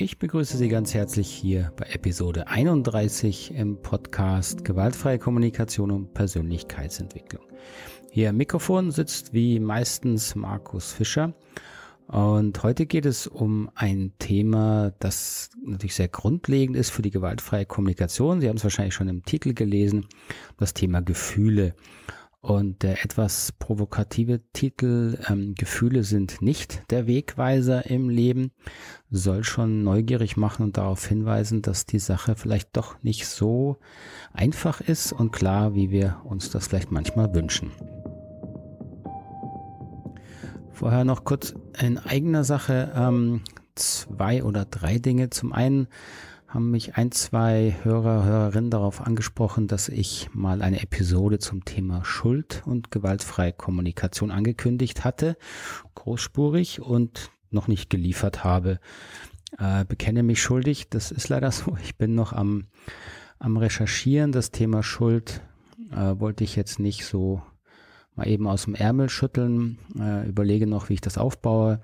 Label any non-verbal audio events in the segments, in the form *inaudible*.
Ich begrüße Sie ganz herzlich hier bei Episode 31 im Podcast Gewaltfreie Kommunikation und Persönlichkeitsentwicklung. Hier am Mikrofon sitzt wie meistens Markus Fischer und heute geht es um ein Thema, das natürlich sehr grundlegend ist für die gewaltfreie Kommunikation. Sie haben es wahrscheinlich schon im Titel gelesen, das Thema Gefühle. Und der etwas provokative Titel ähm, Gefühle sind nicht der Wegweiser im Leben soll schon neugierig machen und darauf hinweisen, dass die Sache vielleicht doch nicht so einfach ist und klar, wie wir uns das vielleicht manchmal wünschen. Vorher noch kurz in eigener Sache ähm, zwei oder drei Dinge. Zum einen haben mich ein, zwei Hörer, Hörerinnen darauf angesprochen, dass ich mal eine Episode zum Thema Schuld und gewaltfreie Kommunikation angekündigt hatte, großspurig und noch nicht geliefert habe. Äh, bekenne mich schuldig, das ist leider so. Ich bin noch am, am Recherchieren. Das Thema Schuld äh, wollte ich jetzt nicht so mal eben aus dem Ärmel schütteln. Äh, überlege noch, wie ich das aufbaue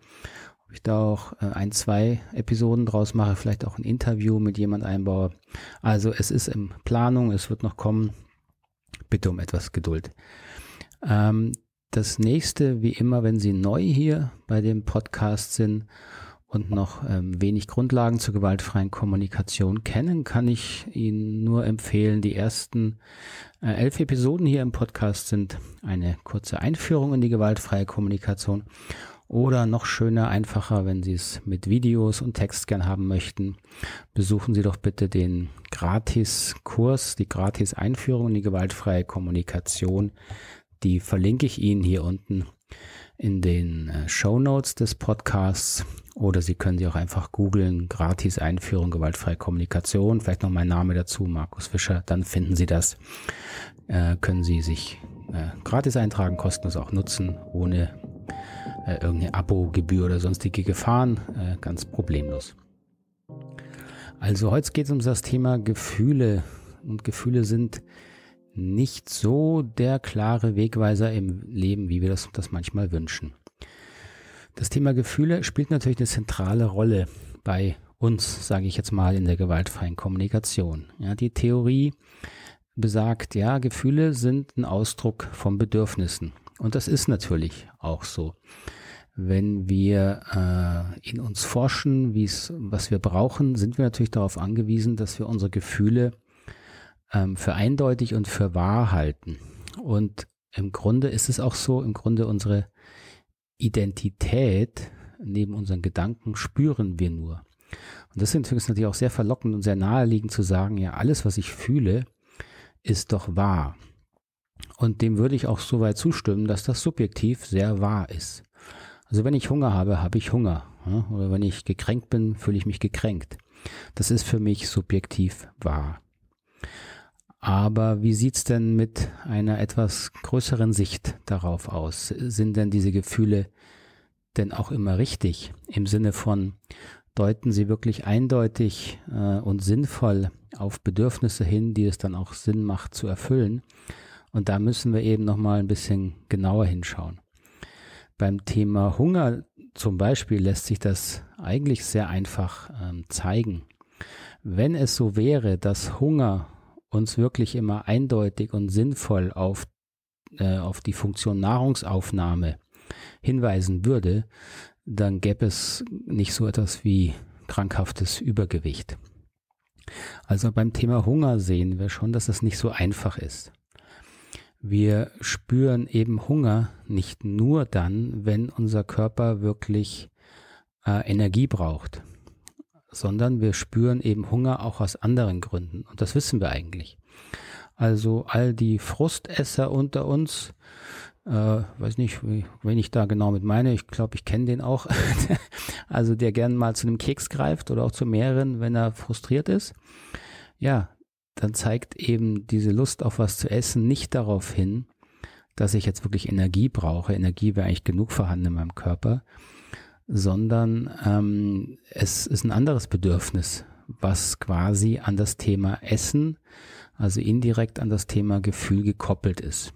ich da auch äh, ein, zwei Episoden draus mache, vielleicht auch ein Interview mit jemand einbaue. Also es ist in Planung, es wird noch kommen. Bitte um etwas Geduld. Ähm, das nächste, wie immer, wenn Sie neu hier bei dem Podcast sind und noch ähm, wenig Grundlagen zur gewaltfreien Kommunikation kennen, kann ich Ihnen nur empfehlen, die ersten äh, elf Episoden hier im Podcast sind eine kurze Einführung in die gewaltfreie Kommunikation oder noch schöner, einfacher, wenn Sie es mit Videos und Text gern haben möchten, besuchen Sie doch bitte den Gratis-Kurs, die Gratis-Einführung in die gewaltfreie Kommunikation. Die verlinke ich Ihnen hier unten in den äh, Show Notes des Podcasts. Oder Sie können sie auch einfach googeln, gratis Einführung gewaltfreie Kommunikation, vielleicht noch mein Name dazu, Markus Fischer, dann finden Sie das, äh, können Sie sich äh, gratis eintragen, kostenlos auch nutzen, ohne äh, irgendeine Abo-Gebühr oder sonstige Gefahren, äh, ganz problemlos. Also heute geht es um das Thema Gefühle und Gefühle sind nicht so der klare Wegweiser im Leben, wie wir das, das manchmal wünschen. Das Thema Gefühle spielt natürlich eine zentrale Rolle bei uns, sage ich jetzt mal, in der gewaltfreien Kommunikation. Ja, die Theorie besagt, ja, Gefühle sind ein Ausdruck von Bedürfnissen. Und das ist natürlich auch so. Wenn wir äh, in uns forschen, wie es, was wir brauchen, sind wir natürlich darauf angewiesen, dass wir unsere Gefühle ähm, für eindeutig und für wahr halten. Und im Grunde ist es auch so, im Grunde unsere Identität neben unseren Gedanken spüren wir nur. Und das ist natürlich auch sehr verlockend und sehr naheliegend zu sagen, ja, alles, was ich fühle, ist doch wahr. Und dem würde ich auch so weit zustimmen, dass das subjektiv sehr wahr ist. Also wenn ich Hunger habe, habe ich Hunger. Oder wenn ich gekränkt bin, fühle ich mich gekränkt. Das ist für mich subjektiv wahr. Aber wie sieht's denn mit einer etwas größeren Sicht darauf aus? Sind denn diese Gefühle denn auch immer richtig? Im Sinne von, deuten sie wirklich eindeutig äh, und sinnvoll auf Bedürfnisse hin, die es dann auch Sinn macht zu erfüllen? Und da müssen wir eben nochmal ein bisschen genauer hinschauen. Beim Thema Hunger zum Beispiel lässt sich das eigentlich sehr einfach ähm, zeigen. Wenn es so wäre, dass Hunger uns wirklich immer eindeutig und sinnvoll auf, äh, auf die Funktion Nahrungsaufnahme hinweisen würde, dann gäbe es nicht so etwas wie krankhaftes Übergewicht. Also beim Thema Hunger sehen wir schon, dass es nicht so einfach ist. Wir spüren eben Hunger nicht nur dann, wenn unser Körper wirklich äh, Energie braucht, sondern wir spüren eben Hunger auch aus anderen Gründen. Und das wissen wir eigentlich. Also all die Frustesser unter uns, äh, weiß nicht, wen ich da genau mit meine, ich glaube, ich kenne den auch. *laughs* also der gern mal zu einem Keks greift oder auch zu mehreren, wenn er frustriert ist. Ja, dann zeigt eben diese Lust auf was zu essen nicht darauf hin, dass ich jetzt wirklich Energie brauche. Energie wäre eigentlich genug vorhanden in meinem Körper, sondern ähm, es ist ein anderes Bedürfnis, was quasi an das Thema Essen, also indirekt an das Thema Gefühl gekoppelt ist.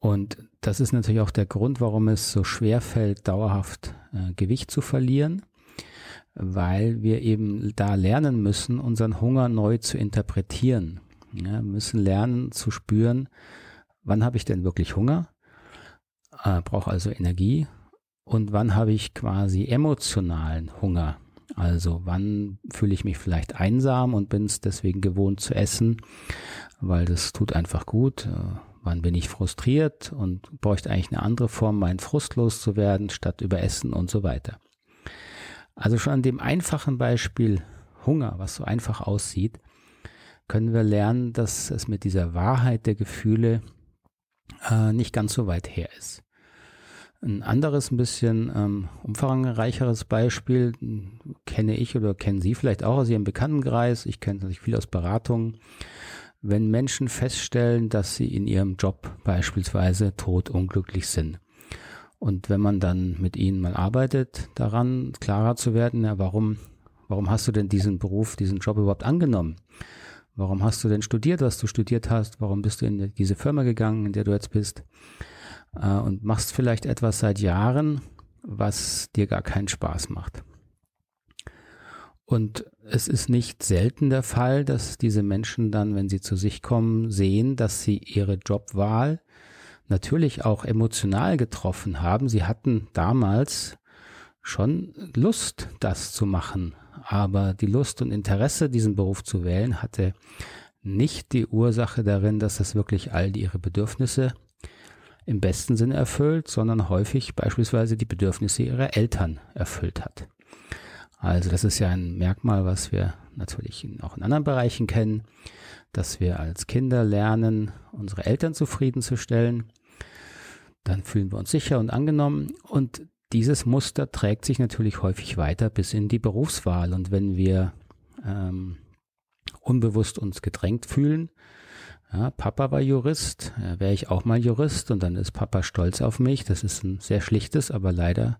Und das ist natürlich auch der Grund, warum es so schwer fällt, dauerhaft äh, Gewicht zu verlieren weil wir eben da lernen müssen, unseren Hunger neu zu interpretieren. Ja, müssen lernen zu spüren, wann habe ich denn wirklich Hunger, äh, brauche also Energie und wann habe ich quasi emotionalen Hunger. Also wann fühle ich mich vielleicht einsam und bin es deswegen gewohnt zu essen, weil das tut einfach gut. Äh, wann bin ich frustriert und bräuchte eigentlich eine andere Form, meinen Frust loszuwerden, statt über Essen und so weiter. Also schon an dem einfachen Beispiel Hunger, was so einfach aussieht, können wir lernen, dass es mit dieser Wahrheit der Gefühle äh, nicht ganz so weit her ist. Ein anderes, ein bisschen ähm, umfangreicheres Beispiel kenne ich oder kennen Sie vielleicht auch aus Ihrem Bekanntenkreis. Ich kenne natürlich viel aus Beratungen. Wenn Menschen feststellen, dass sie in ihrem Job beispielsweise totunglücklich sind. Und wenn man dann mit ihnen mal arbeitet, daran klarer zu werden, ja, warum, warum hast du denn diesen Beruf, diesen Job überhaupt angenommen? Warum hast du denn studiert, was du studiert hast? Warum bist du in diese Firma gegangen, in der du jetzt bist? Äh, und machst vielleicht etwas seit Jahren, was dir gar keinen Spaß macht. Und es ist nicht selten der Fall, dass diese Menschen dann, wenn sie zu sich kommen, sehen, dass sie ihre Jobwahl natürlich auch emotional getroffen haben. Sie hatten damals schon Lust, das zu machen, aber die Lust und Interesse, diesen Beruf zu wählen, hatte nicht die Ursache darin, dass das wirklich all ihre Bedürfnisse im besten Sinne erfüllt, sondern häufig beispielsweise die Bedürfnisse ihrer Eltern erfüllt hat. Also das ist ja ein Merkmal, was wir natürlich auch in anderen Bereichen kennen, dass wir als Kinder lernen, unsere Eltern zufriedenzustellen. Dann fühlen wir uns sicher und angenommen und dieses Muster trägt sich natürlich häufig weiter bis in die Berufswahl. Und wenn wir ähm, unbewusst uns gedrängt fühlen, ja, Papa war Jurist, ja, wäre ich auch mal Jurist und dann ist Papa stolz auf mich. Das ist ein sehr schlichtes, aber leider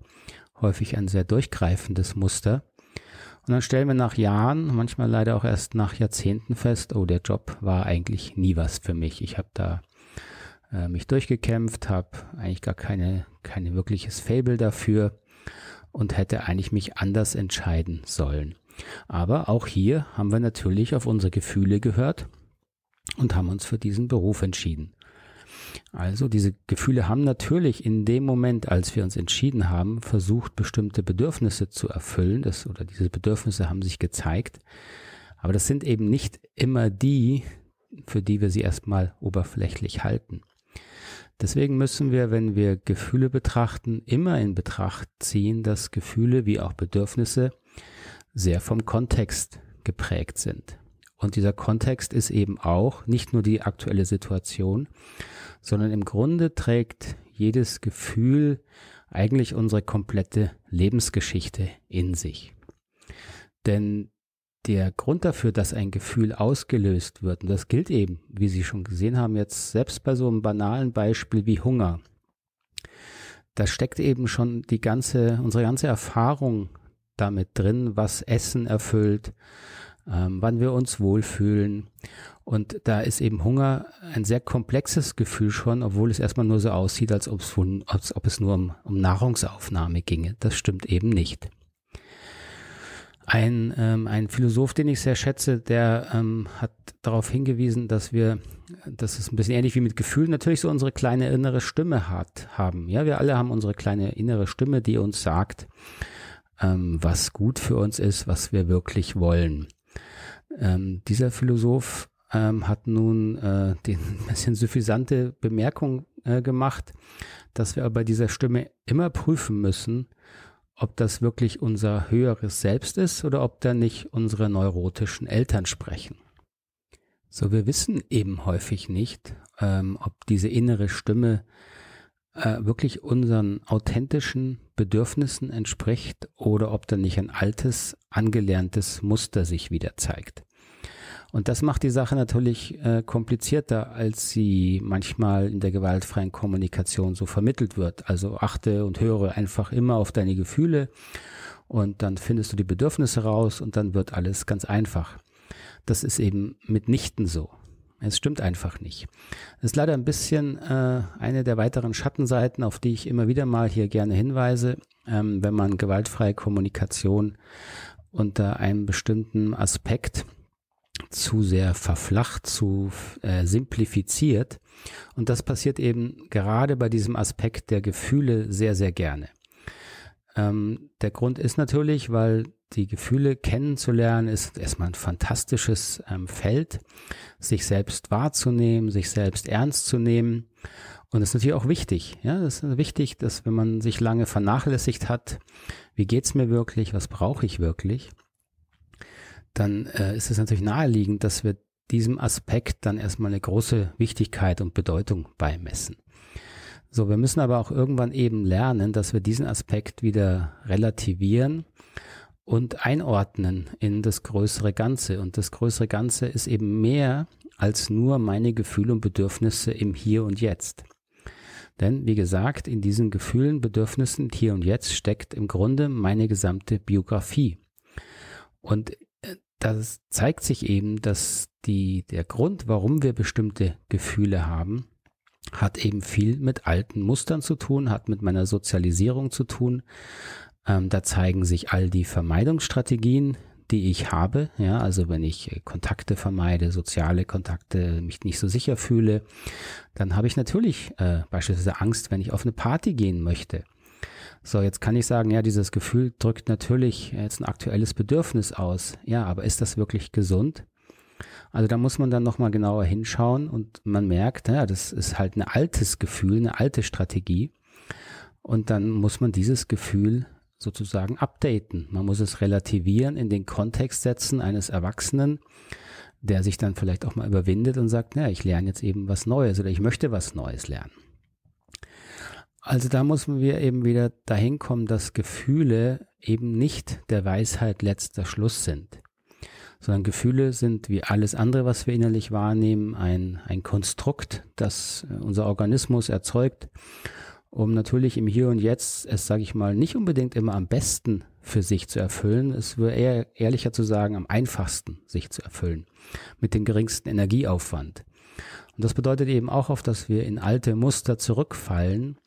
häufig ein sehr durchgreifendes Muster. Und dann stellen wir nach Jahren, manchmal leider auch erst nach Jahrzehnten fest, oh, der Job war eigentlich nie was für mich. Ich habe da äh, mich durchgekämpft, habe eigentlich gar keine, keine wirkliches Fable dafür und hätte eigentlich mich anders entscheiden sollen. Aber auch hier haben wir natürlich auf unsere Gefühle gehört und haben uns für diesen Beruf entschieden. Also diese Gefühle haben natürlich in dem Moment, als wir uns entschieden haben, versucht, bestimmte Bedürfnisse zu erfüllen. Das, oder diese Bedürfnisse haben sich gezeigt. Aber das sind eben nicht immer die, für die wir sie erstmal oberflächlich halten. Deswegen müssen wir, wenn wir Gefühle betrachten, immer in Betracht ziehen, dass Gefühle wie auch Bedürfnisse sehr vom Kontext geprägt sind. Und dieser Kontext ist eben auch nicht nur die aktuelle Situation, sondern im Grunde trägt jedes Gefühl eigentlich unsere komplette Lebensgeschichte in sich. Denn der Grund dafür, dass ein Gefühl ausgelöst wird, und das gilt eben, wie Sie schon gesehen haben, jetzt selbst bei so einem banalen Beispiel wie Hunger, da steckt eben schon die ganze, unsere ganze Erfahrung damit drin, was Essen erfüllt, ähm, wann wir uns wohlfühlen. Und da ist eben Hunger ein sehr komplexes Gefühl schon, obwohl es erstmal nur so aussieht, als, als ob es nur um, um Nahrungsaufnahme ginge. Das stimmt eben nicht. Ein, ähm, ein Philosoph, den ich sehr schätze, der ähm, hat darauf hingewiesen, dass wir, dass es ein bisschen ähnlich wie mit Gefühlen natürlich so unsere kleine innere Stimme hat, haben. Ja, wir alle haben unsere kleine innere Stimme, die uns sagt, ähm, was gut für uns ist, was wir wirklich wollen. Ähm, dieser Philosoph ähm, hat nun äh, den *laughs* bisschen suffisante Bemerkung äh, gemacht, dass wir aber bei dieser Stimme immer prüfen müssen, ob das wirklich unser höheres Selbst ist oder ob da nicht unsere neurotischen Eltern sprechen. So, wir wissen eben häufig nicht, ähm, ob diese innere Stimme äh, wirklich unseren authentischen Bedürfnissen entspricht oder ob da nicht ein altes, angelerntes Muster sich wieder zeigt. Und das macht die Sache natürlich äh, komplizierter, als sie manchmal in der gewaltfreien Kommunikation so vermittelt wird. Also achte und höre einfach immer auf deine Gefühle und dann findest du die Bedürfnisse raus und dann wird alles ganz einfach. Das ist eben mitnichten so. Es stimmt einfach nicht. Das ist leider ein bisschen äh, eine der weiteren Schattenseiten, auf die ich immer wieder mal hier gerne hinweise, ähm, wenn man gewaltfreie Kommunikation unter einem bestimmten Aspekt zu sehr verflacht, zu äh, simplifiziert. Und das passiert eben gerade bei diesem Aspekt der Gefühle sehr, sehr gerne. Ähm, der Grund ist natürlich, weil die Gefühle kennenzulernen ist erstmal ein fantastisches ähm, Feld, sich selbst wahrzunehmen, sich selbst ernst zu nehmen. Und das ist natürlich auch wichtig. Ja, das ist wichtig, dass wenn man sich lange vernachlässigt hat, wie geht's mir wirklich, was brauche ich wirklich, dann äh, ist es natürlich naheliegend, dass wir diesem Aspekt dann erstmal eine große Wichtigkeit und Bedeutung beimessen. So, wir müssen aber auch irgendwann eben lernen, dass wir diesen Aspekt wieder relativieren und einordnen in das größere Ganze. Und das größere Ganze ist eben mehr als nur meine Gefühle und Bedürfnisse im Hier und Jetzt. Denn, wie gesagt, in diesen Gefühlen, Bedürfnissen Hier und Jetzt steckt im Grunde meine gesamte Biografie. Und äh, das zeigt sich eben, dass die, der Grund, warum wir bestimmte Gefühle haben, hat eben viel mit alten Mustern zu tun, hat mit meiner Sozialisierung zu tun. Ähm, da zeigen sich all die Vermeidungsstrategien, die ich habe. Ja, also wenn ich äh, Kontakte vermeide, soziale Kontakte, mich nicht so sicher fühle, dann habe ich natürlich äh, beispielsweise Angst, wenn ich auf eine Party gehen möchte. So, jetzt kann ich sagen, ja, dieses Gefühl drückt natürlich jetzt ein aktuelles Bedürfnis aus. Ja, aber ist das wirklich gesund? Also da muss man dann nochmal genauer hinschauen und man merkt, ja, das ist halt ein altes Gefühl, eine alte Strategie. Und dann muss man dieses Gefühl sozusagen updaten. Man muss es relativieren, in den Kontext setzen eines Erwachsenen, der sich dann vielleicht auch mal überwindet und sagt, ja, ich lerne jetzt eben was Neues oder ich möchte was Neues lernen. Also da muss man wir eben wieder dahin kommen, dass Gefühle eben nicht der Weisheit letzter Schluss sind sondern Gefühle sind wie alles andere, was wir innerlich wahrnehmen, ein, ein Konstrukt, das äh, unser Organismus erzeugt, um natürlich im Hier und Jetzt es, sage ich mal, nicht unbedingt immer am besten für sich zu erfüllen. Es wäre eher ehrlicher zu sagen, am einfachsten sich zu erfüllen, mit dem geringsten Energieaufwand. Und das bedeutet eben auch oft, dass wir in alte Muster zurückfallen,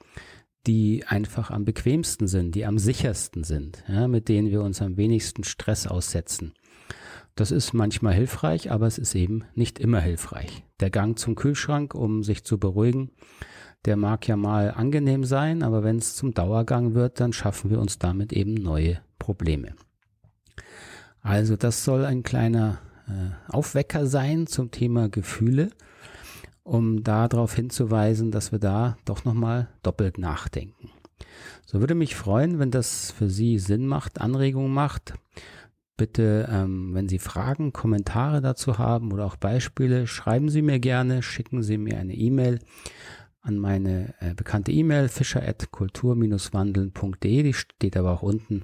die einfach am bequemsten sind, die am sichersten sind, ja, mit denen wir uns am wenigsten Stress aussetzen. Das ist manchmal hilfreich, aber es ist eben nicht immer hilfreich. Der Gang zum Kühlschrank, um sich zu beruhigen, der mag ja mal angenehm sein, aber wenn es zum Dauergang wird, dann schaffen wir uns damit eben neue Probleme. Also das soll ein kleiner äh, Aufwecker sein zum Thema Gefühle, um darauf hinzuweisen, dass wir da doch nochmal doppelt nachdenken. So würde mich freuen, wenn das für Sie Sinn macht, Anregungen macht bitte, ähm, wenn Sie Fragen, Kommentare dazu haben oder auch Beispiele, schreiben Sie mir gerne, schicken Sie mir eine E-Mail an meine äh, bekannte E-Mail fischer@kultur-wandeln.de, die steht aber auch unten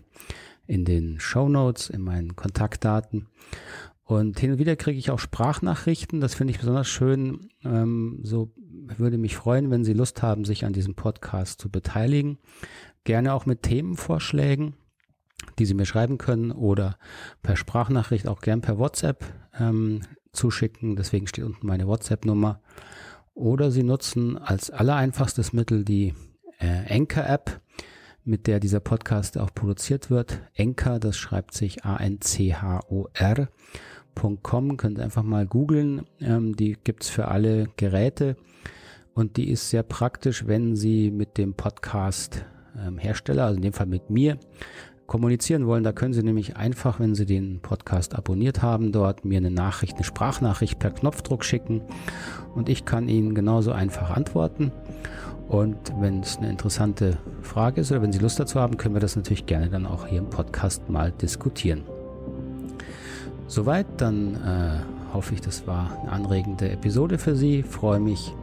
in den Show Notes, in meinen Kontaktdaten. Und hin und wieder kriege ich auch Sprachnachrichten, das finde ich besonders schön. Ähm, so würde mich freuen, wenn Sie Lust haben, sich an diesem Podcast zu beteiligen. Gerne auch mit Themenvorschlägen die Sie mir schreiben können oder per Sprachnachricht auch gern per WhatsApp ähm, zuschicken. Deswegen steht unten meine WhatsApp-Nummer. Oder Sie nutzen als allereinfachstes Mittel die äh, Anchor-App, mit der dieser Podcast auch produziert wird. Anchor, das schreibt sich A-N-C-H-O-R.com. Könnt ihr einfach mal googeln. Ähm, die gibt's für alle Geräte. Und die ist sehr praktisch, wenn Sie mit dem Podcast ähm, Hersteller, also in dem Fall mit mir, kommunizieren wollen, da können Sie nämlich einfach, wenn Sie den Podcast abonniert haben, dort mir eine Nachricht, eine Sprachnachricht per Knopfdruck schicken und ich kann Ihnen genauso einfach antworten. Und wenn es eine interessante Frage ist oder wenn Sie Lust dazu haben, können wir das natürlich gerne dann auch hier im Podcast mal diskutieren. Soweit, dann äh, hoffe ich, das war eine anregende Episode für Sie. Freue mich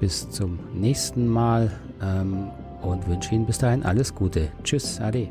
bis zum nächsten Mal ähm, und wünsche Ihnen bis dahin alles Gute. Tschüss, Ade.